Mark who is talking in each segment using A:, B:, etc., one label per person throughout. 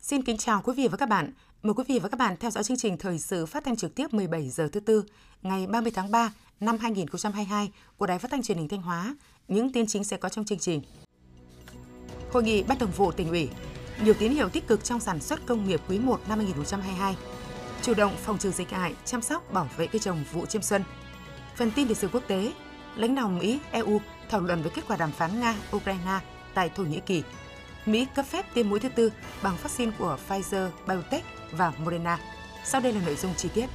A: Xin kính chào quý vị và các bạn. Mời quý vị và các bạn theo dõi chương trình thời sự phát thanh trực tiếp 17 giờ thứ tư ngày 30 tháng 3 năm 2022 của Đài Phát thanh Truyền hình Thanh Hóa. Những tin chính sẽ có trong chương trình. Hội nghị Ban Thường vụ tỉnh ủy, nhiều tín hiệu tích cực trong sản xuất công nghiệp quý 1 năm 2022. Chủ động phòng trừ dịch hại, chăm sóc bảo vệ cây trồng vụ chiêm xuân. Phần tin lịch sử quốc tế, lãnh đạo Mỹ, EU thảo luận về kết quả đàm phán Nga-Ukraine tại Thổ Nhĩ Kỳ Mỹ cấp phép tiêm mũi thứ tư bằng vaccine của Pfizer, BioNTech và Moderna. Sau đây là nội dung chi tiết.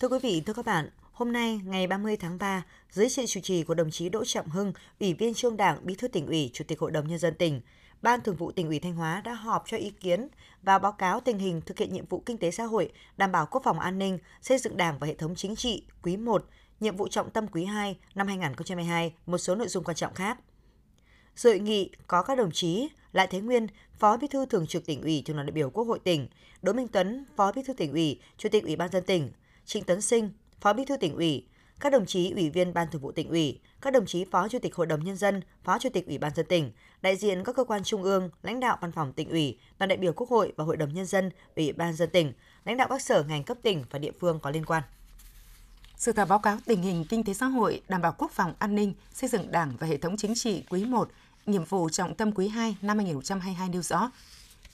B: Thưa quý vị, thưa các bạn, hôm nay ngày 30 tháng 3, dưới sự chủ trì của đồng chí Đỗ Trọng Hưng, Ủy viên Trung Đảng, Bí thư tỉnh ủy, Chủ tịch Hội đồng nhân dân tỉnh, Ban Thường vụ tỉnh ủy Thanh Hóa đã họp cho ý kiến và báo cáo tình hình thực hiện nhiệm vụ kinh tế xã hội, đảm bảo quốc phòng an ninh, xây dựng Đảng và hệ thống chính trị quý 1 nhiệm vụ trọng tâm quý 2 năm 2022, một số nội dung quan trọng khác. Dự hội nghị có các đồng chí Lại Thế Nguyên, Phó Bí thư Thường trực tỉnh ủy, Trường đoàn đại biểu Quốc hội tỉnh, Đỗ Minh Tuấn, Phó Bí thư tỉnh ủy, Chủ tịch Ủy ban dân tỉnh, Trịnh Tấn Sinh, Phó Bí thư tỉnh ủy, các đồng chí ủy viên Ban Thường vụ tỉnh ủy, các đồng chí Phó Chủ tịch Hội đồng nhân dân, Phó Chủ tịch Ủy ban dân tỉnh, đại diện các cơ quan trung ương, lãnh đạo Văn phòng tỉnh ủy, đoàn đại biểu Quốc hội và Hội đồng nhân dân, Ủy ban dân tỉnh, lãnh đạo các sở ngành cấp tỉnh và địa phương có liên quan.
A: Sự thảo báo cáo tình hình kinh tế xã hội, đảm bảo quốc phòng an ninh, xây dựng Đảng và hệ thống chính trị quý 1, nhiệm vụ trọng tâm quý 2 năm 2022 nêu rõ.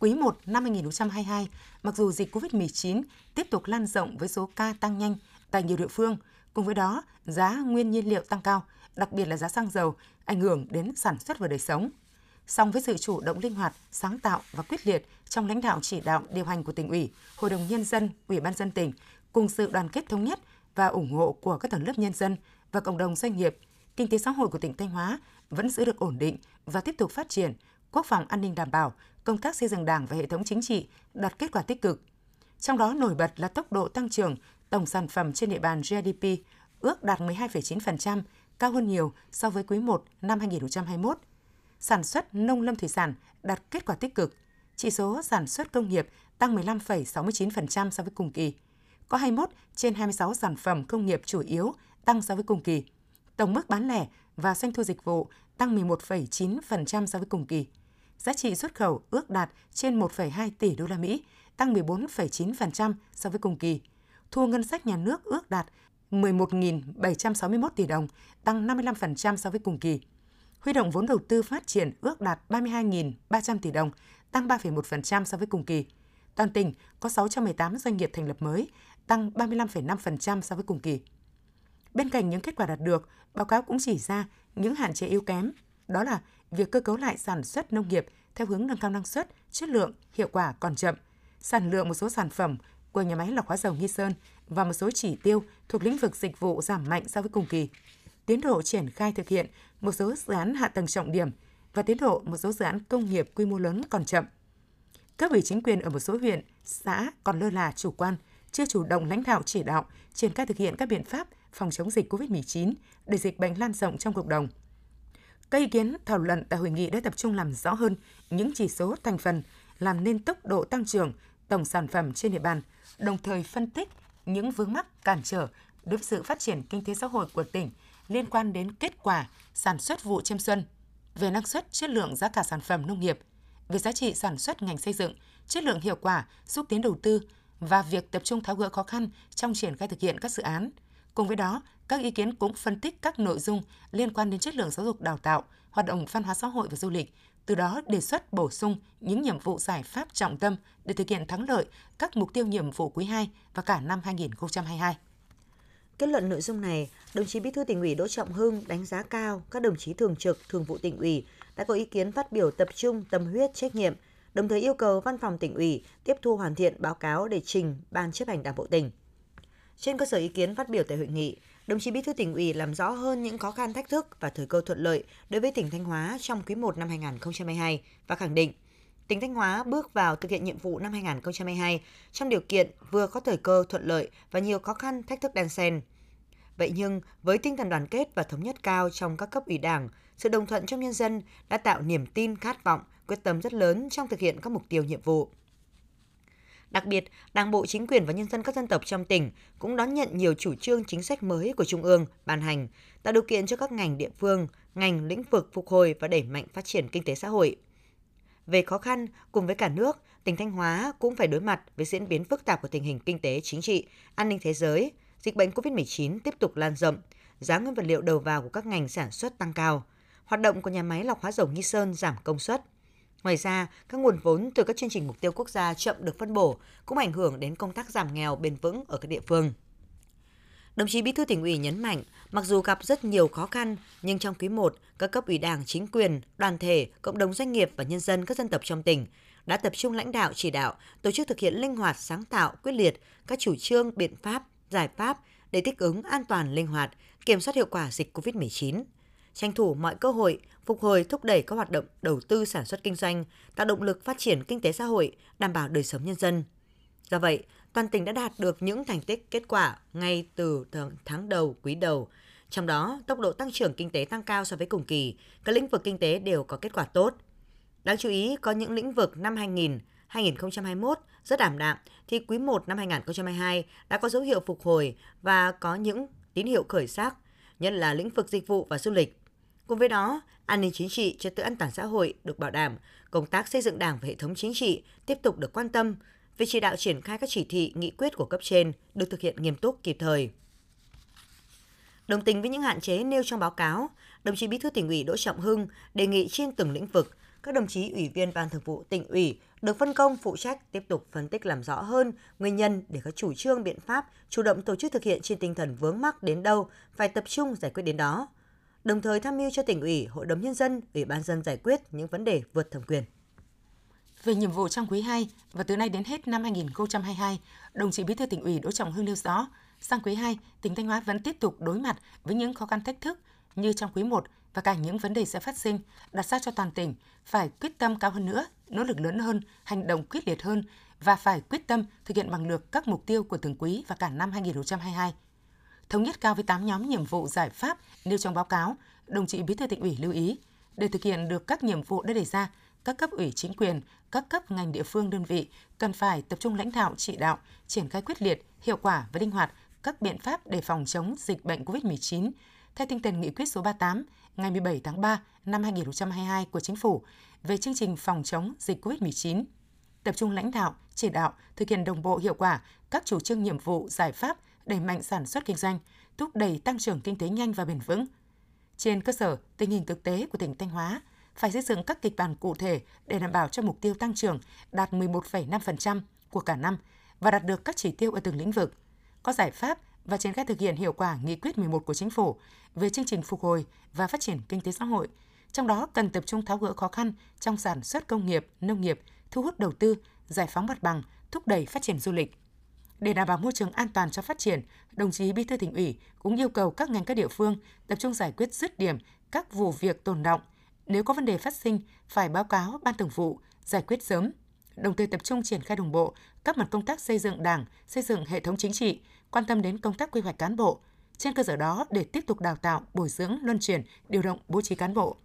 A: Quý 1 năm 2022, mặc dù dịch COVID-19 tiếp tục lan rộng với số ca tăng nhanh tại nhiều địa phương, cùng với đó giá nguyên nhiên liệu tăng cao, đặc biệt là giá xăng dầu, ảnh hưởng đến sản xuất và đời sống. Song với sự chủ động linh hoạt, sáng tạo và quyết liệt trong lãnh đạo chỉ đạo điều hành của tỉnh ủy, Hội đồng Nhân dân, Ủy ban dân tỉnh, cùng sự đoàn kết thống nhất và ủng hộ của các tầng lớp nhân dân và cộng đồng doanh nghiệp, kinh tế xã hội của tỉnh Thanh Hóa vẫn giữ được ổn định và tiếp tục phát triển, quốc phòng an ninh đảm bảo, công tác xây dựng Đảng và hệ thống chính trị đạt kết quả tích cực. Trong đó nổi bật là tốc độ tăng trưởng tổng sản phẩm trên địa bàn GDP ước đạt 12,9%, cao hơn nhiều so với quý 1 năm 2021. Sản xuất nông lâm thủy sản đạt kết quả tích cực. Chỉ số sản xuất công nghiệp tăng 15,69% so với cùng kỳ có 21 trên 26 sản phẩm công nghiệp chủ yếu tăng so với cùng kỳ. Tổng mức bán lẻ và doanh thu dịch vụ tăng 11,9% so với cùng kỳ. Giá trị xuất khẩu ước đạt trên 1,2 tỷ đô la Mỹ, tăng 14,9% so với cùng kỳ. Thu ngân sách nhà nước ước đạt 11.761 tỷ đồng, tăng 55% so với cùng kỳ. Huy động vốn đầu tư phát triển ước đạt 32.300 tỷ đồng, tăng 3,1% so với cùng kỳ. Toàn tỉnh có 618 doanh nghiệp thành lập mới, tăng 35,5% so với cùng kỳ. Bên cạnh những kết quả đạt được, báo cáo cũng chỉ ra những hạn chế yếu kém, đó là việc cơ cấu lại sản xuất nông nghiệp theo hướng nâng cao năng suất, chất lượng, hiệu quả còn chậm, sản lượng một số sản phẩm của nhà máy lọc hóa dầu Nghi Sơn và một số chỉ tiêu thuộc lĩnh vực dịch vụ giảm mạnh so với cùng kỳ. Tiến độ triển khai thực hiện một số dự án hạ tầng trọng điểm và tiến độ một số dự án công nghiệp quy mô lớn còn chậm. Các ủy chính quyền ở một số huyện, xã còn lơ là chủ quan – chưa chủ động lãnh đạo chỉ đạo triển khai thực hiện các biện pháp phòng chống dịch COVID-19 để dịch bệnh lan rộng trong cộng đồng. Các ý kiến thảo luận tại hội nghị đã tập trung làm rõ hơn những chỉ số thành phần làm nên tốc độ tăng trưởng tổng sản phẩm trên địa bàn, đồng thời phân tích những vướng mắc cản trở đối với sự phát triển kinh tế xã hội của tỉnh liên quan đến kết quả sản xuất vụ chiêm xuân, về năng suất, chất lượng giá cả sản phẩm nông nghiệp, về giá trị sản xuất ngành xây dựng, chất lượng hiệu quả, xúc tiến đầu tư, và việc tập trung tháo gỡ khó khăn trong triển khai thực hiện các dự án. Cùng với đó, các ý kiến cũng phân tích các nội dung liên quan đến chất lượng giáo dục đào tạo, hoạt động văn hóa xã hội và du lịch, từ đó đề xuất bổ sung những nhiệm vụ giải pháp trọng tâm để thực hiện thắng lợi các mục tiêu nhiệm vụ quý 2 và cả năm 2022.
B: Kết luận nội dung này, đồng chí Bí thư tỉnh ủy Đỗ Trọng Hưng đánh giá cao các đồng chí thường trực, thường vụ tỉnh ủy đã có ý kiến phát biểu tập trung, tâm huyết, trách nhiệm – đồng thời yêu cầu Văn phòng tỉnh ủy tiếp thu hoàn thiện báo cáo để trình Ban chấp hành Đảng bộ tỉnh. Trên cơ sở ý kiến phát biểu tại hội nghị, đồng chí Bí thư tỉnh ủy làm rõ hơn những khó khăn thách thức và thời cơ thuận lợi đối với tỉnh Thanh Hóa trong quý 1 năm 2022 và khẳng định tỉnh Thanh Hóa bước vào thực hiện nhiệm vụ năm 2022 trong điều kiện vừa có thời cơ thuận lợi và nhiều khó khăn thách thức đan xen. Vậy nhưng, với tinh thần đoàn kết và thống nhất cao trong các cấp ủy đảng, sự đồng thuận trong nhân dân đã tạo niềm tin khát vọng quyết tâm rất lớn trong thực hiện các mục tiêu nhiệm vụ. Đặc biệt, Đảng bộ, chính quyền và nhân dân các dân tộc trong tỉnh cũng đón nhận nhiều chủ trương chính sách mới của Trung ương ban hành, tạo điều kiện cho các ngành địa phương, ngành lĩnh vực phục hồi và đẩy mạnh phát triển kinh tế xã hội. Về khó khăn, cùng với cả nước, tỉnh Thanh Hóa cũng phải đối mặt với diễn biến phức tạp của tình hình kinh tế, chính trị, an ninh thế giới, dịch bệnh COVID-19 tiếp tục lan rộng, giá nguyên vật liệu đầu vào của các ngành sản xuất tăng cao, hoạt động của nhà máy lọc hóa dầu Nghi Sơn giảm công suất. Ngoài ra, các nguồn vốn từ các chương trình mục tiêu quốc gia chậm được phân bổ cũng ảnh hưởng đến công tác giảm nghèo bền vững ở các địa phương. Đồng chí Bí thư tỉnh ủy nhấn mạnh, mặc dù gặp rất nhiều khó khăn, nhưng trong quý 1, các cấp ủy đảng, chính quyền, đoàn thể, cộng đồng doanh nghiệp và nhân dân các dân tộc trong tỉnh đã tập trung lãnh đạo chỉ đạo, tổ chức thực hiện linh hoạt, sáng tạo, quyết liệt các chủ trương, biện pháp, giải pháp để thích ứng an toàn, linh hoạt, kiểm soát hiệu quả dịch COVID-19, tranh thủ mọi cơ hội, phục hồi thúc đẩy các hoạt động đầu tư sản xuất kinh doanh, tạo động lực phát triển kinh tế xã hội, đảm bảo đời sống nhân dân. Do vậy, toàn tỉnh đã đạt được những thành tích kết quả ngay từ tháng đầu, quý đầu. Trong đó, tốc độ tăng trưởng kinh tế tăng cao so với cùng kỳ, các lĩnh vực kinh tế đều có kết quả tốt. Đáng chú ý, có những lĩnh vực năm 2000, 2021 rất ảm đạm thì quý 1 năm 2022 đã có dấu hiệu phục hồi và có những tín hiệu khởi sắc, nhất là lĩnh vực dịch vụ và du lịch. Cùng với đó, an ninh chính trị, trật tự an toàn xã hội được bảo đảm, công tác xây dựng đảng và hệ thống chính trị tiếp tục được quan tâm, việc chỉ đạo triển khai các chỉ thị, nghị quyết của cấp trên được thực hiện nghiêm túc kịp thời. Đồng tình với những hạn chế nêu trong báo cáo, đồng chí Bí thư tỉnh ủy Đỗ Trọng Hưng đề nghị trên từng lĩnh vực, các đồng chí ủy viên ban thường vụ tỉnh ủy được phân công phụ trách tiếp tục phân tích làm rõ hơn nguyên nhân để các chủ trương biện pháp chủ động tổ chức thực hiện trên tinh thần vướng mắc đến đâu phải tập trung giải quyết đến đó. Đồng thời tham mưu cho tỉnh ủy, hội đồng nhân dân, ủy ban dân giải quyết những vấn đề vượt thẩm quyền.
A: Về nhiệm vụ trong quý 2 và từ nay đến hết năm 2022, đồng chí Bí thư tỉnh ủy Đỗ Trọng Hưng nêu rõ, sang quý 2, tỉnh Thanh Hóa vẫn tiếp tục đối mặt với những khó khăn thách thức như trong quý 1 và cả những vấn đề sẽ phát sinh, đặt ra cho toàn tỉnh phải quyết tâm cao hơn nữa, nỗ lực lớn hơn, hành động quyết liệt hơn và phải quyết tâm thực hiện bằng được các mục tiêu của từng quý và cả năm 2022. Thống nhất cao với 8 nhóm nhiệm vụ giải pháp nêu trong báo cáo, đồng chí Bí thư tỉnh ủy lưu ý, để thực hiện được các nhiệm vụ đã đề ra, các cấp ủy chính quyền, các cấp ngành địa phương đơn vị cần phải tập trung lãnh đạo chỉ đạo, triển khai quyết liệt, hiệu quả và linh hoạt các biện pháp để phòng chống dịch bệnh COVID-19 theo tinh thần nghị quyết số 38 ngày 17 tháng 3 năm 2022 của Chính phủ về chương trình phòng chống dịch COVID-19. Tập trung lãnh đạo, chỉ đạo, thực hiện đồng bộ hiệu quả các chủ trương nhiệm vụ, giải pháp đẩy mạnh sản xuất kinh doanh, thúc đẩy tăng trưởng kinh tế nhanh và bền vững. Trên cơ sở tình hình thực tế của tỉnh Thanh Hóa, phải xây dựng các kịch bản cụ thể để đảm bảo cho mục tiêu tăng trưởng đạt 11,5% của cả năm và đạt được các chỉ tiêu ở từng lĩnh vực. Có giải pháp và triển khai thực hiện hiệu quả nghị quyết 11 của chính phủ về chương trình phục hồi và phát triển kinh tế xã hội. Trong đó cần tập trung tháo gỡ khó khăn trong sản xuất công nghiệp, nông nghiệp, thu hút đầu tư, giải phóng mặt bằng, thúc đẩy phát triển du lịch. Để đảm bảo môi trường an toàn cho phát triển, đồng chí Bí thư tỉnh ủy cũng yêu cầu các ngành các địa phương tập trung giải quyết dứt điểm các vụ việc tồn động. Nếu có vấn đề phát sinh, phải báo cáo ban thường vụ, giải quyết sớm. Đồng thời tập trung triển khai đồng bộ các mặt công tác xây dựng Đảng, xây dựng hệ thống chính trị, quan tâm đến công tác quy hoạch cán bộ. Trên cơ sở đó để tiếp tục đào tạo, bồi dưỡng, luân chuyển, điều động, bố trí cán bộ.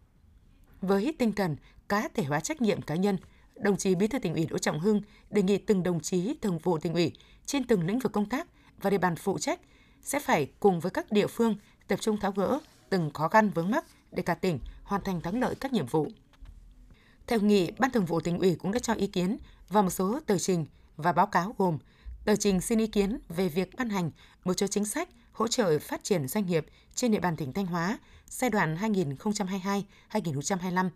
A: Với tinh thần cá thể hóa trách nhiệm cá nhân, đồng chí Bí thư tỉnh ủy Đỗ Trọng Hưng đề nghị từng đồng chí thường vụ tỉnh ủy trên từng lĩnh vực công tác và địa bàn phụ trách sẽ phải cùng với các địa phương tập trung tháo gỡ từng khó khăn vướng mắc để cả tỉnh hoàn thành thắng lợi các nhiệm vụ. Theo nghị, Ban Thường vụ tỉnh ủy cũng đã cho ý kiến vào một số tờ trình và báo cáo gồm tờ trình xin ý kiến về việc ban hành một số chính sách hỗ trợ phát triển doanh nghiệp trên địa bàn tỉnh Thanh Hóa giai đoạn 2022-2025.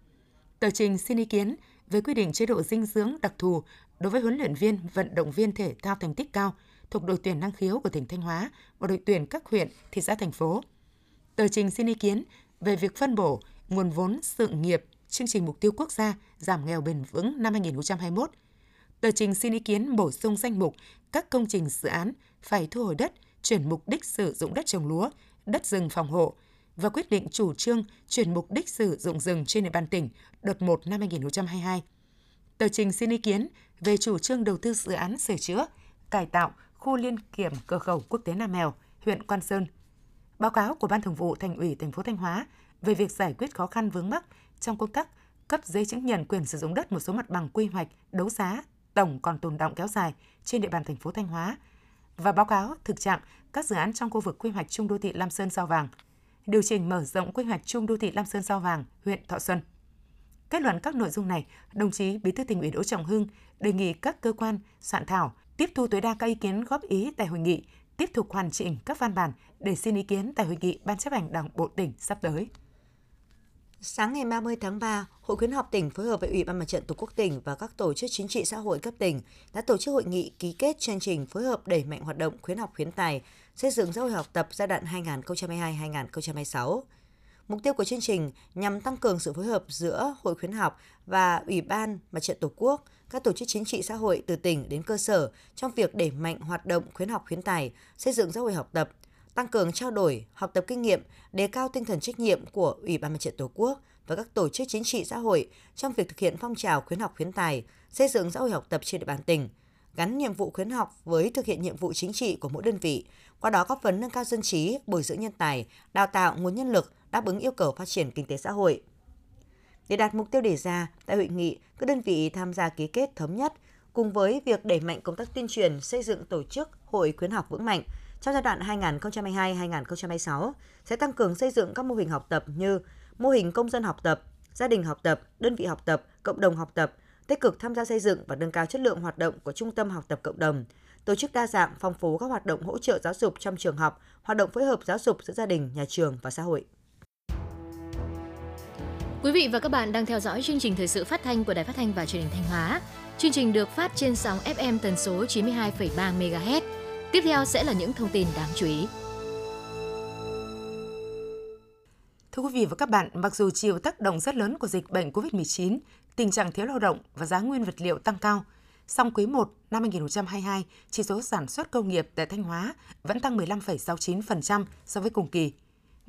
A: Tờ trình xin ý kiến về quy định chế độ dinh dưỡng đặc thù đối với huấn luyện viên, vận động viên thể thao thành tích cao thuộc đội tuyển năng khiếu của tỉnh Thanh Hóa và đội tuyển các huyện, thị xã, thành phố. Tờ trình xin ý kiến về việc phân bổ nguồn vốn sự nghiệp chương trình mục tiêu quốc gia giảm nghèo bền vững năm 2021. Tờ trình xin ý kiến bổ sung danh mục các công trình dự án phải thu hồi đất, chuyển mục đích sử dụng đất trồng lúa, đất rừng phòng hộ và quyết định chủ trương chuyển mục đích sử dụng rừng trên địa bàn tỉnh đợt 1 năm 2022. Tờ trình xin ý kiến về chủ trương đầu tư dự án sửa chữa, cải tạo khu liên kiểm cửa khẩu quốc tế Nam Mèo, huyện Quan Sơn. Báo cáo của Ban Thường vụ Thành ủy thành phố Thanh Hóa về việc giải quyết khó khăn vướng mắc trong công tác cấp giấy chứng nhận quyền sử dụng đất một số mặt bằng quy hoạch, đấu giá, tổng còn tồn động kéo dài trên địa bàn thành phố Thanh Hóa và báo cáo thực trạng các dự án trong khu vực quy hoạch chung đô thị Lam Sơn Sao Vàng, điều chỉnh mở rộng quy hoạch chung đô thị Lam Sơn Sao Vàng, huyện Thọ Xuân. Kết luận các nội dung này, đồng chí Bí thư tỉnh ủy Đỗ Trọng Hưng đề nghị các cơ quan soạn thảo tiếp thu tối đa các ý kiến góp ý tại hội nghị, tiếp tục hoàn chỉnh các văn bản để xin ý kiến tại hội nghị Ban chấp hành Đảng bộ tỉnh sắp tới.
B: Sáng ngày 30 tháng 3, Hội khuyến học tỉnh phối hợp với Ủy ban Mặt trận Tổ quốc tỉnh và các tổ chức chính trị xã hội cấp tỉnh đã tổ chức hội nghị ký kết chương trình phối hợp đẩy mạnh hoạt động khuyến học khuyến tài, xây dựng xã hội học tập giai đoạn 2022-2026. Mục tiêu của chương trình nhằm tăng cường sự phối hợp giữa Hội khuyến học và Ủy ban Mặt trận Tổ quốc, các tổ chức chính trị xã hội từ tỉnh đến cơ sở trong việc đẩy mạnh hoạt động khuyến học khuyến tài, xây dựng xã hội học tập, tăng cường trao đổi, học tập kinh nghiệm, đề cao tinh thần trách nhiệm của Ủy ban Mặt trận Tổ quốc và các tổ chức chính trị xã hội trong việc thực hiện phong trào khuyến học khuyến tài, xây dựng xã hội học tập trên địa bàn tỉnh, gắn nhiệm vụ khuyến học với thực hiện nhiệm vụ chính trị của mỗi đơn vị, qua đó góp phần nâng cao dân trí, bồi dưỡng nhân tài, đào tạo nguồn nhân lực đáp ứng yêu cầu phát triển kinh tế xã hội. Để đạt mục tiêu đề ra, tại hội nghị, các đơn vị tham gia ký kết thống nhất cùng với việc đẩy mạnh công tác tuyên truyền xây dựng tổ chức hội khuyến học vững mạnh trong giai đoạn 2022-2026 sẽ tăng cường xây dựng các mô hình học tập như mô hình công dân học tập, gia đình học tập, đơn vị học tập, cộng đồng học tập, tích cực tham gia xây dựng và nâng cao chất lượng hoạt động của trung tâm học tập cộng đồng, tổ chức đa dạng phong phú các hoạt động hỗ trợ giáo dục trong trường học, hoạt động phối hợp giáo dục giữa gia đình, nhà trường và xã hội.
C: Quý vị và các bạn đang theo dõi chương trình thời sự phát thanh của Đài Phát thanh và Truyền hình Thanh Hóa. Chương trình được phát trên sóng FM tần số 92,3 MHz. Tiếp theo sẽ là những thông tin đáng chú ý.
A: Thưa quý vị và các bạn, mặc dù chịu tác động rất lớn của dịch bệnh COVID-19, tình trạng thiếu lao động và giá nguyên vật liệu tăng cao, song quý 1 năm 2022, chỉ số sản xuất công nghiệp tại Thanh Hóa vẫn tăng 15,69% so với cùng kỳ.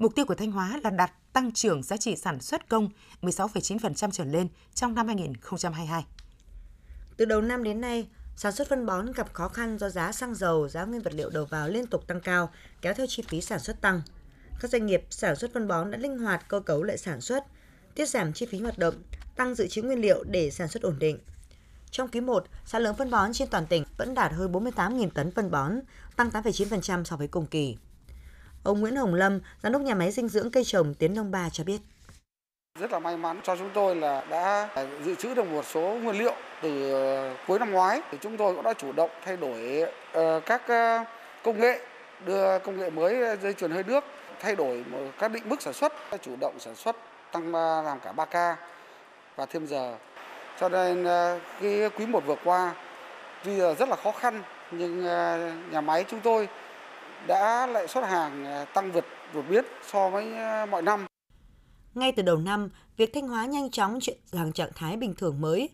A: Mục tiêu của Thanh Hóa là đạt tăng trưởng giá trị sản xuất công 16,9% trở lên trong năm 2022.
B: Từ đầu năm đến nay, sản xuất phân bón gặp khó khăn do giá xăng dầu, giá nguyên vật liệu đầu vào liên tục tăng cao, kéo theo chi phí sản xuất tăng. Các doanh nghiệp sản xuất phân bón đã linh hoạt cơ cấu lại sản xuất, tiết giảm chi phí hoạt động, tăng dự trữ nguyên liệu để sản xuất ổn định. Trong quý 1, sản lượng phân bón trên toàn tỉnh vẫn đạt hơn 48.000 tấn phân bón, tăng 8,9% so với cùng kỳ. Ông Nguyễn Hồng Lâm, giám đốc nhà máy dinh dưỡng cây trồng Tiến Đông Ba cho biết.
D: Rất là may mắn cho chúng tôi là đã dự trữ được một số nguyên liệu từ ờ, cuối năm ngoái. Thì chúng tôi cũng đã chủ động thay đổi ờ, các ờ, công nghệ, đưa công nghệ mới dây chuyền hơi nước, thay đổi các định mức sản xuất, chủ động sản xuất tăng làm cả 3 ca và thêm giờ. Cho nên cái quý một vừa qua tuy là rất là khó khăn nhưng nhà máy chúng tôi đã lại xuất hàng à, tăng vượt vượt biết so với à, mọi năm.
B: Ngay từ đầu năm, việc Thanh Hóa nhanh chóng chuyển sang trạng thái bình thường mới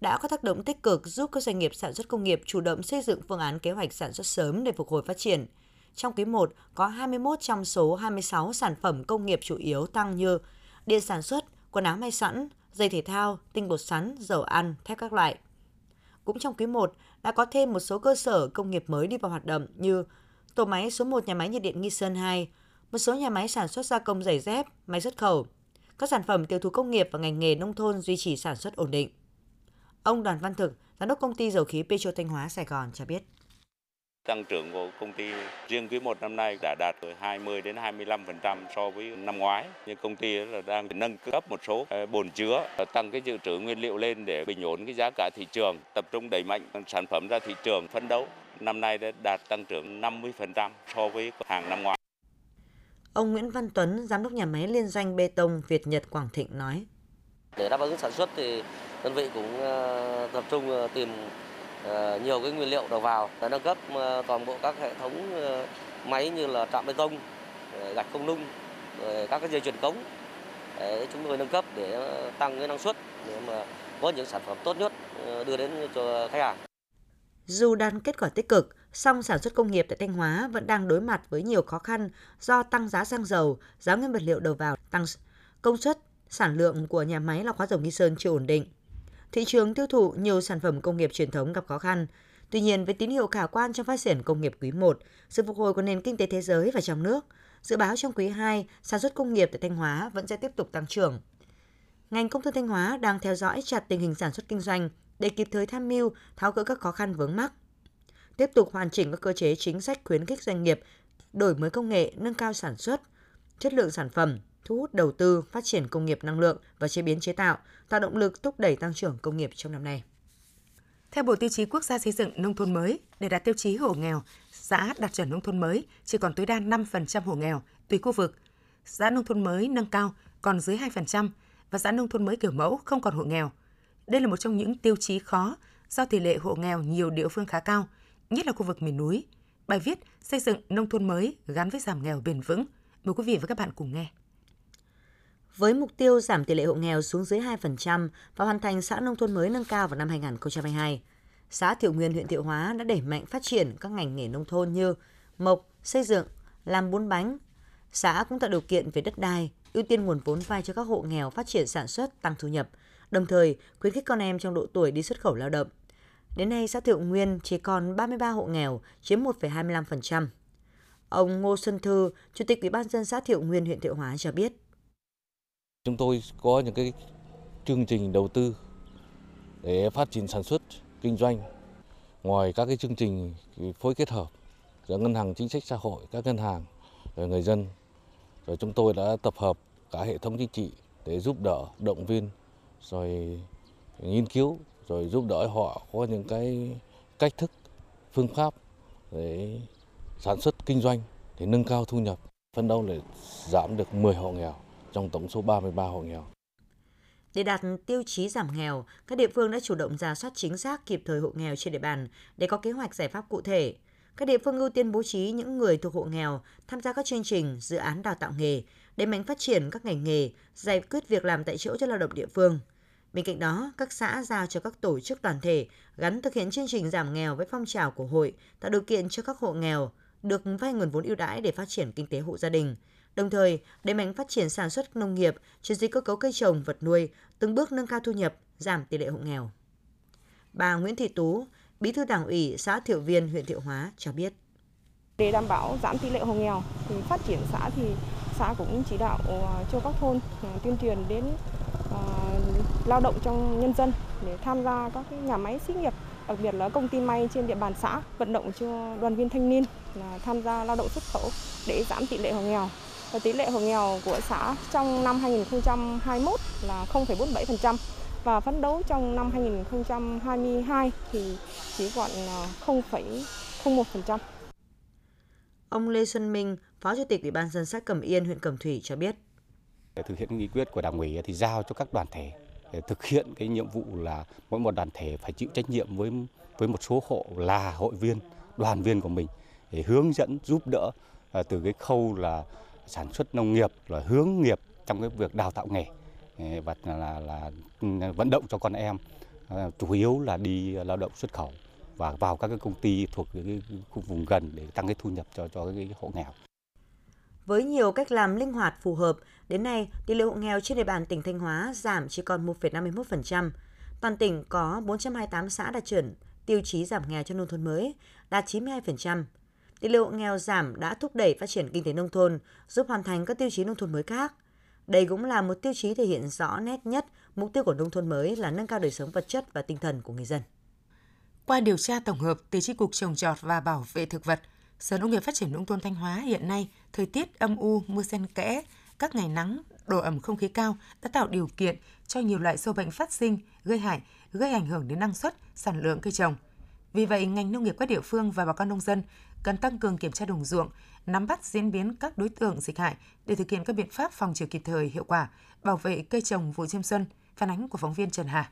B: đã có tác động tích cực giúp các doanh nghiệp sản xuất công nghiệp chủ động xây dựng phương án kế hoạch sản xuất sớm để phục hồi phát triển. Trong quý 1, có 21 trong số 26 sản phẩm công nghiệp chủ yếu tăng như điện sản xuất, quần áo may sẵn, dây thể thao, tinh bột sắn, dầu ăn, thép các loại. Cũng trong quý 1, đã có thêm một số cơ sở công nghiệp mới đi vào hoạt động như tổ máy số 1 nhà máy nhiệt điện Nghi Sơn 2, một số nhà máy sản xuất gia công giày dép, máy xuất khẩu. Các sản phẩm tiêu thụ công nghiệp và ngành nghề nông thôn duy trì sản xuất ổn định. Ông Đoàn Văn Thực, giám đốc công ty dầu khí Petro Thanh Hóa Sài Gòn cho biết.
E: Tăng trưởng của công ty riêng quý 1 năm nay đã đạt từ 20 đến 25% so với năm ngoái. Nhưng công ty là đang nâng cấp một số ờ, bồn chứa, tăng cái dự trữ nguyên liệu lên để bình ổn cái giá cả thị trường, tập trung đẩy mạnh sản phẩm ra thị trường phấn đấu năm nay đã đạt tăng trưởng 50% so với hàng năm ngoái.
B: Ông Nguyễn Văn Tuấn, giám đốc nhà máy liên doanh bê tông Việt Nhật Quảng Thịnh nói:
F: Để đáp ứng sản xuất thì đơn vị cũng ờ, tập trung ờ, tìm ờ, Ờ, nhiều cái nguyên liệu đầu vào để nâng cấp ờ, toàn bộ các hệ thống ờ, máy như là trạm bê tông, gạch không nung, các cái dây chuyền cống để chúng tôi nâng cấp để tăng cái năng suất để mà có những sản phẩm tốt nhất đưa đến cho khách hàng.
B: Dù đạt kết quả tích cực, song sản xuất công nghiệp tại Thanh Hóa vẫn đang đối mặt với nhiều khó khăn do tăng giá xăng dầu, giá nguyên vật liệu đầu vào tăng công suất, sản lượng của nhà máy lọc hóa dầu Nghi Sơn chưa ổn định. Thị trường tiêu thụ nhiều sản phẩm công nghiệp truyền thống gặp khó khăn. Tuy nhiên, với tín hiệu khả quan trong phát triển công nghiệp quý 1, sự phục hồi của nền kinh tế thế giới và trong nước, dự báo trong quý 2, sản xuất công nghiệp tại Thanh Hóa vẫn sẽ tiếp tục tăng trưởng. Ngành công thương Thanh Hóa đang theo dõi chặt tình hình sản xuất kinh doanh, để kịp thời tham mưu, tháo gỡ các khó khăn vướng mắc. Tiếp tục hoàn chỉnh các cơ chế chính sách khuyến khích doanh nghiệp đổi mới công nghệ, nâng cao sản xuất, chất lượng sản phẩm, thu hút đầu tư, phát triển công nghiệp năng lượng và chế biến chế tạo, tạo động lực thúc đẩy tăng trưởng công nghiệp trong năm nay.
A: Theo Bộ Tiêu chí Quốc gia xây dựng nông thôn mới, để đạt tiêu chí hộ nghèo, xã đạt chuẩn nông thôn mới chỉ còn tối đa 5% hộ nghèo tùy khu vực. Xã nông thôn mới nâng cao còn dưới 2% và xã nông thôn mới kiểu mẫu không còn hộ nghèo. Đây là một trong những tiêu chí khó do tỷ lệ hộ nghèo nhiều địa phương khá cao, nhất là khu vực miền núi. Bài viết xây dựng nông thôn mới gắn với giảm nghèo bền vững. Mời quý vị và các bạn cùng nghe.
B: Với mục tiêu giảm tỷ lệ hộ nghèo xuống dưới 2% và hoàn thành xã nông thôn mới nâng cao vào năm 2022, xã Thiệu Nguyên, huyện Thiệu Hóa đã đẩy mạnh phát triển các ngành nghề nông thôn như mộc, xây dựng, làm bún bánh. Xã cũng tạo điều kiện về đất đai, ưu tiên nguồn vốn vay cho các hộ nghèo phát triển sản xuất, tăng thu nhập, đồng thời khuyến khích con em trong độ tuổi đi xuất khẩu lao động. Đến nay, xã Thiệu Nguyên chỉ còn 33 hộ nghèo, chiếm 1,25%. Ông Ngô Xuân Thư, Chủ tịch Ủy ban dân xã Thiệu Nguyên, huyện Thiệu Hóa cho biết.
G: Chúng tôi có những cái chương trình đầu tư để phát triển sản xuất, kinh doanh. Ngoài các cái chương trình phối kết hợp giữa ngân hàng chính sách xã hội, các ngân hàng, rồi người dân, rồi chúng tôi đã tập hợp cả hệ thống chính trị để giúp đỡ, động viên, rồi nghiên cứu, rồi giúp đỡ họ có những cái cách thức, phương pháp để sản xuất kinh doanh, để nâng cao thu nhập, phân đấu để giảm được 10 hộ nghèo trong tổng số 33 hộ nghèo.
B: Để đạt tiêu chí giảm nghèo, các địa phương đã chủ động ra soát chính xác kịp thời hộ nghèo trên địa bàn để có kế hoạch giải pháp cụ thể. Các địa phương ưu tiên bố trí những người thuộc hộ nghèo tham gia các chương trình, dự án đào tạo nghề, đẩy mạnh phát triển các ngành nghề, giải quyết việc làm tại chỗ cho lao động địa phương. Bên cạnh đó, các xã giao cho các tổ chức đoàn thể gắn thực hiện chương trình giảm nghèo với phong trào của hội, tạo điều kiện cho các hộ nghèo được vay nguồn vốn ưu đãi để phát triển kinh tế hộ gia đình, đồng thời đẩy mạnh phát triển sản xuất nông nghiệp, chuyển dịch cơ cấu cây trồng, vật nuôi, từng bước nâng cao thu nhập, giảm tỷ lệ hộ nghèo. Bà Nguyễn Thị Tú, Bí thư Đảng ủy xã Thiệu Viên, huyện Thiệu Hóa cho biết.
H: Để đảm bảo giảm tỷ lệ hộ nghèo thì phát triển xã thì xã cũng chỉ đạo ờ, cho các thôn ờ, tuyên truyền đến uh, lao động trong nhân dân để tham gia các cái nhà máy xí nghiệp đặc biệt là công ty may trên địa bàn xã vận động cho đoàn viên thanh niên là tham gia lao động xuất khẩu để giảm tỷ lệ hộ nghèo và tỷ lệ hộ nghèo của xã trong năm 2021 là 0,47% và phấn đấu trong năm 2022 thì chỉ còn 0,01%.
B: Ông Lê Xuân Minh, Phó Chủ tịch Ủy ban dân xã Cẩm Yên, huyện Cẩm Thủy cho biết.
I: Để thực hiện nghị quyết của Đảng ủy thì giao cho các đoàn thể để thực hiện cái nhiệm vụ là mỗi một đoàn thể phải chịu trách nhiệm với với một số hộ là hội viên, đoàn viên của mình để hướng dẫn giúp đỡ à, từ cái khâu là sản xuất nông nghiệp là hướng nghiệp trong cái việc đào tạo nghề ờ, và là, là, là ừ, vận động cho con em ờ, chủ yếu là đi lao động xuất khẩu và vào các cái công ty thuộc cái khu vùng gần để tăng cái thu nhập cho cho cái hộ nghèo.
B: Với nhiều cách làm linh hoạt phù hợp, đến nay tỷ lệ hộ nghèo trên địa bàn tỉnh Thanh Hóa giảm chỉ còn 1,51%. Toàn tỉnh có 428 xã đạt chuẩn tiêu chí giảm nghèo cho nông thôn mới, đạt 92%. Tỷ lệ hộ nghèo giảm đã thúc đẩy phát triển kinh tế nông thôn, giúp hoàn thành các tiêu chí nông thôn mới khác. Đây cũng là một tiêu chí thể hiện rõ nét nhất mục tiêu của nông thôn mới là nâng cao đời sống vật chất và tinh thần của người dân.
A: Qua điều tra tổng hợp từ Chi cục Trồng trọt và Bảo vệ thực vật, Sở Nông nghiệp Phát triển Nông thôn Thanh Hóa hiện nay thời tiết âm u, mưa xen kẽ, các ngày nắng, độ ẩm không khí cao đã tạo điều kiện cho nhiều loại sâu bệnh phát sinh, gây hại, gây ảnh hưởng đến năng suất, sản lượng cây trồng. Vì vậy, ngành nông nghiệp các địa phương và bà con nông dân cần tăng cường kiểm tra đồng ruộng, nắm bắt diễn biến các đối tượng dịch hại để thực hiện các biện pháp phòng trừ kịp thời hiệu quả, bảo vệ cây trồng vụ chiêm xuân. Phản ánh của phóng viên Trần Hà.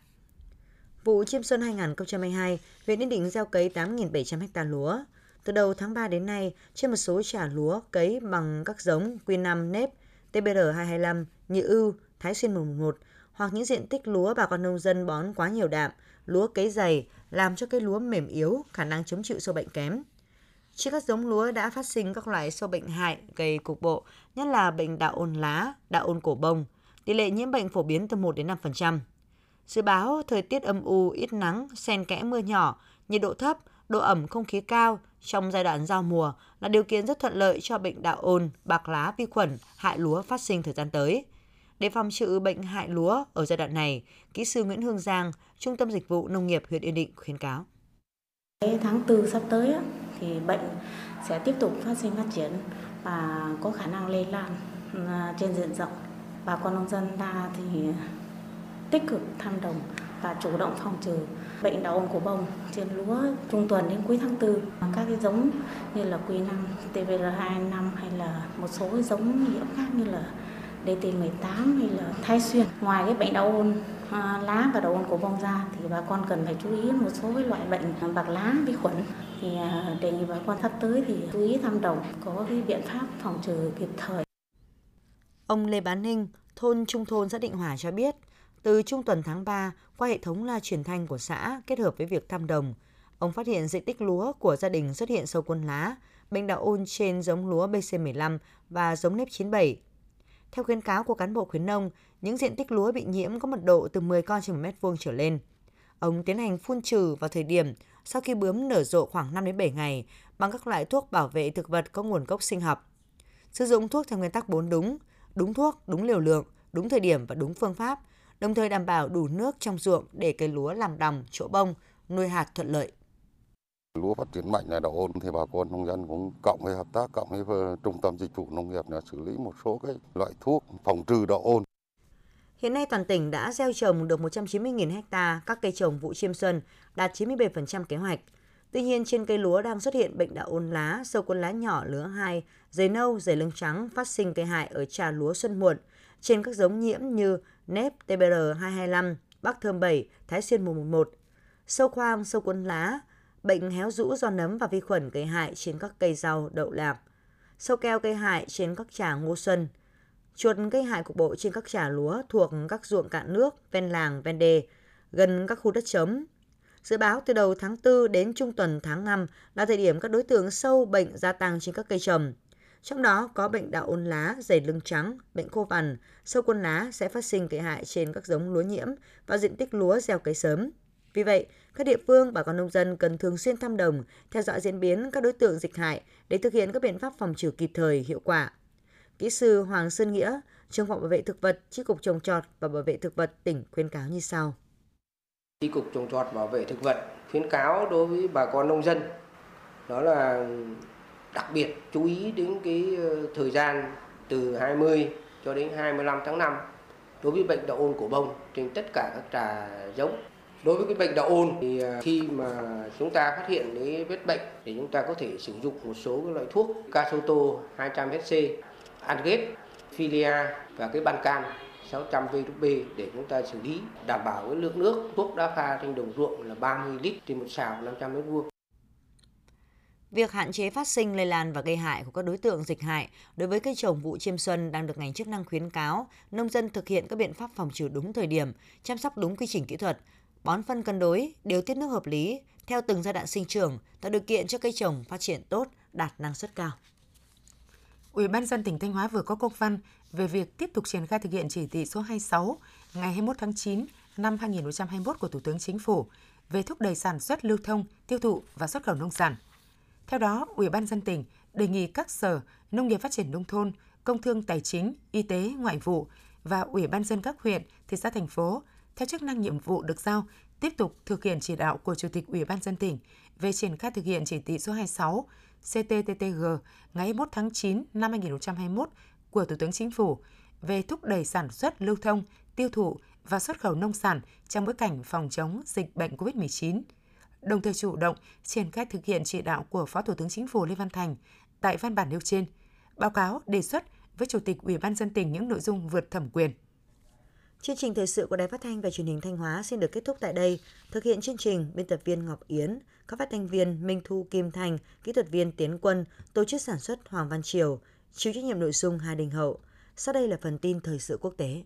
B: Vụ chiêm xuân 2022, huyện Yên Định gieo cấy 8.700 ha lúa. Từ đầu tháng 3 đến nay, trên một số trà lúa cấy bằng các giống Q5 nếp, TBR225, Như ưu, Thái Xuyên 111 hoặc những diện tích lúa bà con nông dân bón quá nhiều đạm, lúa cấy dày làm cho cây lúa mềm yếu, khả năng chống chịu sâu bệnh kém. Trên các giống lúa đã phát sinh các loại sâu bệnh hại gây cục bộ, nhất là bệnh đạo ôn lá, đạo ôn cổ bông. Tỷ lệ nhiễm bệnh phổ biến từ 1 đến 5%. Dự báo thời tiết âm u, ít nắng, xen kẽ mưa nhỏ, nhiệt độ thấp, độ ẩm không khí cao trong giai đoạn giao mùa là điều kiện rất thuận lợi cho bệnh đạo ôn, bạc lá vi khuẩn hại lúa phát sinh thời gian tới. Để phòng trừ bệnh hại lúa ở giai đoạn này, kỹ sư Nguyễn Hương Giang, Trung tâm Dịch vụ Nông nghiệp huyện Yên Định khuyến cáo.
J: Tháng 4 sắp tới thì bệnh sẽ tiếp tục phát sinh phát triển và có khả năng lây lan à, trên diện rộng. Bà con nông dân ta thì tích cực tham đồng và chủ động phòng trừ bệnh đậu ôn cổ bông trên lúa trung tuần đến cuối tháng 4. Các cái giống như là Q5, TVR25 hay là một số cái giống nhiễm khác như là DT18 hay là thai xuyên. Ngoài cái bệnh đậu ôn à, lá và đậu ôn cổ bông ra thì bà con cần phải chú ý một số cái loại bệnh bạc lá vi khuẩn thì à, đề nghị bà con sắp tới thì chú ý thăm đồng có cái biện pháp phòng trừ kịp thời.
B: Ông Lê Bán Ninh, thôn Trung thôn xã Định Hòa cho biết, từ trung tuần tháng 3, qua hệ thống loa truyền thanh của xã kết hợp với việc thăm đồng, ông phát hiện diện tích lúa của gia đình xuất hiện sâu quân lá, bệnh đạo ôn trên giống lúa BC15 và giống nếp 97. Theo khuyến cáo của cán bộ khuyến nông, những diện tích lúa bị nhiễm có mật độ từ 10 con trên 1 mét vuông trở lên. Ông tiến hành phun trừ vào thời điểm sau khi bướm nở rộ khoảng 5 đến 7 ngày bằng các loại thuốc bảo vệ thực vật có nguồn gốc sinh học. Sử dụng thuốc theo nguyên tắc 4 đúng, đúng thuốc, đúng liều lượng, đúng thời điểm và đúng phương pháp, đồng thời đảm bảo đủ nước trong ruộng để cây lúa làm đồng, chỗ bông, nuôi hạt thuận lợi.
K: Lúa phát triển mạnh là đậu ôn thì bà con nông dân cũng cộng với hợp tác cộng với ờ, trung tâm dịch vụ nông nghiệp là xử lý một số cái loại thuốc phòng trừ đậu ôn.
B: Hiện nay toàn tỉnh đã gieo trồng được 190.000 ha các cây trồng vụ chiêm xuân, đạt 97% kế hoạch. Tuy nhiên, trên cây lúa đang xuất hiện bệnh đạo ôn lá, sâu cuốn lá nhỏ lứa 2, dày nâu, dày lưng trắng phát sinh gây hại ở trà lúa xuân muộn. Trên các giống nhiễm như nếp TBR225, Bắc Thơm 7, Thái Xuyên mùa 11. Sâu khoang, sâu cuốn lá, bệnh héo rũ do nấm và vi khuẩn gây hại trên các cây rau, đậu lạp. Sâu keo gây hại trên các trà ngô xuân. Chuột gây hại cục bộ trên các trà lúa thuộc các ruộng cạn nước, ven làng, ven đê, gần các khu đất trống. Dự báo từ đầu tháng 4 đến trung tuần tháng 5 là thời điểm các đối tượng sâu bệnh gia tăng trên các cây trồng. Trong đó có bệnh đạo ôn lá, dày lưng trắng, bệnh khô vằn, sâu quân lá sẽ phát sinh gây hại trên các giống lúa nhiễm và diện tích lúa gieo cấy sớm. Vì vậy, các địa phương bà con nông dân cần thường xuyên thăm đồng, theo dõi diễn biến các đối tượng dịch hại để thực hiện các biện pháp phòng trừ kịp thời, hiệu quả. Kỹ sư Hoàng Sơn Nghĩa, trưởng phòng bảo vệ thực vật, chi cục trồng trọt và bảo vệ thực vật tỉnh khuyến cáo như sau.
L: Chi cục trồng trọt bảo vệ thực vật khuyến cáo đối với bà con nông dân đó là đặc biệt chú ý đến cái ờ, thời gian từ 20 cho đến 25 tháng 5 đối với bệnh đậu ôn cổ bông trên tất cả các trà giống. Đối với cái bệnh đậu ôn thì ờ, khi mà chúng ta phát hiện cái vết bệnh thì chúng ta có thể sử dụng một số cái loại thuốc Casoto 200HC, Angate, Filia và cái ban can 600 VB để chúng ta xử lý đảm bảo cái lượng nước thuốc đã pha trên đồng ruộng là 30 lít trên một xào 500 mét vuông.
B: Việc hạn chế phát sinh lây lan và gây hại của các đối tượng dịch hại đối với cây trồng vụ chiêm xuân đang được ngành chức năng khuyến cáo nông dân thực hiện các biện pháp phòng trừ đúng thời điểm, chăm sóc đúng quy trình kỹ thuật, bón phân cân đối, điều tiết nước hợp lý theo từng giai đoạn sinh trưởng, tạo điều kiện cho cây trồng phát triển tốt, đạt năng suất cao.
A: Ủy ban dân tỉnh Thanh Hóa vừa có công văn về việc tiếp tục triển khai thực hiện chỉ thị số 26 ngày 21 tháng 9 năm 2021 của Thủ tướng Chính phủ về thúc đẩy sản xuất, lưu thông, tiêu thụ và xuất khẩu nông sản. Theo đó, Ủy ban dân tỉnh đề nghị các sở Nông nghiệp Phát triển nông thôn, Công thương Tài chính, Y tế, Ngoại vụ và Ủy ban dân các huyện, thị xã thành phố theo chức năng nhiệm vụ được giao tiếp tục thực hiện chỉ đạo của Chủ tịch Ủy ban dân tỉnh về triển khai thực hiện chỉ thị số 26 CTTTG ngày 21 tháng 9 năm 2021 của Thủ tướng Chính phủ về thúc đẩy sản xuất, lưu thông, tiêu thụ và xuất khẩu nông sản trong bối cảnh phòng chống dịch bệnh COVID-19, đồng thời chủ động triển khai thực hiện chỉ đạo của Phó Thủ tướng Chính phủ Lê Văn Thành tại văn bản nêu trên, báo cáo đề xuất với Chủ tịch Ủy ban dân tỉnh những nội dung vượt thẩm quyền.
B: Chương trình thời sự của Đài Phát thanh và Truyền hình Thanh Hóa xin được kết thúc tại đây. Thực hiện chương trình, biên tập viên Ngọc Yến, các phát thanh viên Minh Thu Kim Thành, kỹ thuật viên Tiến Quân, tổ chức sản xuất Hoàng Văn Triều, chịu trách nhiệm nội dung Hà Đình Hậu. Sau đây là phần tin thời sự quốc tế.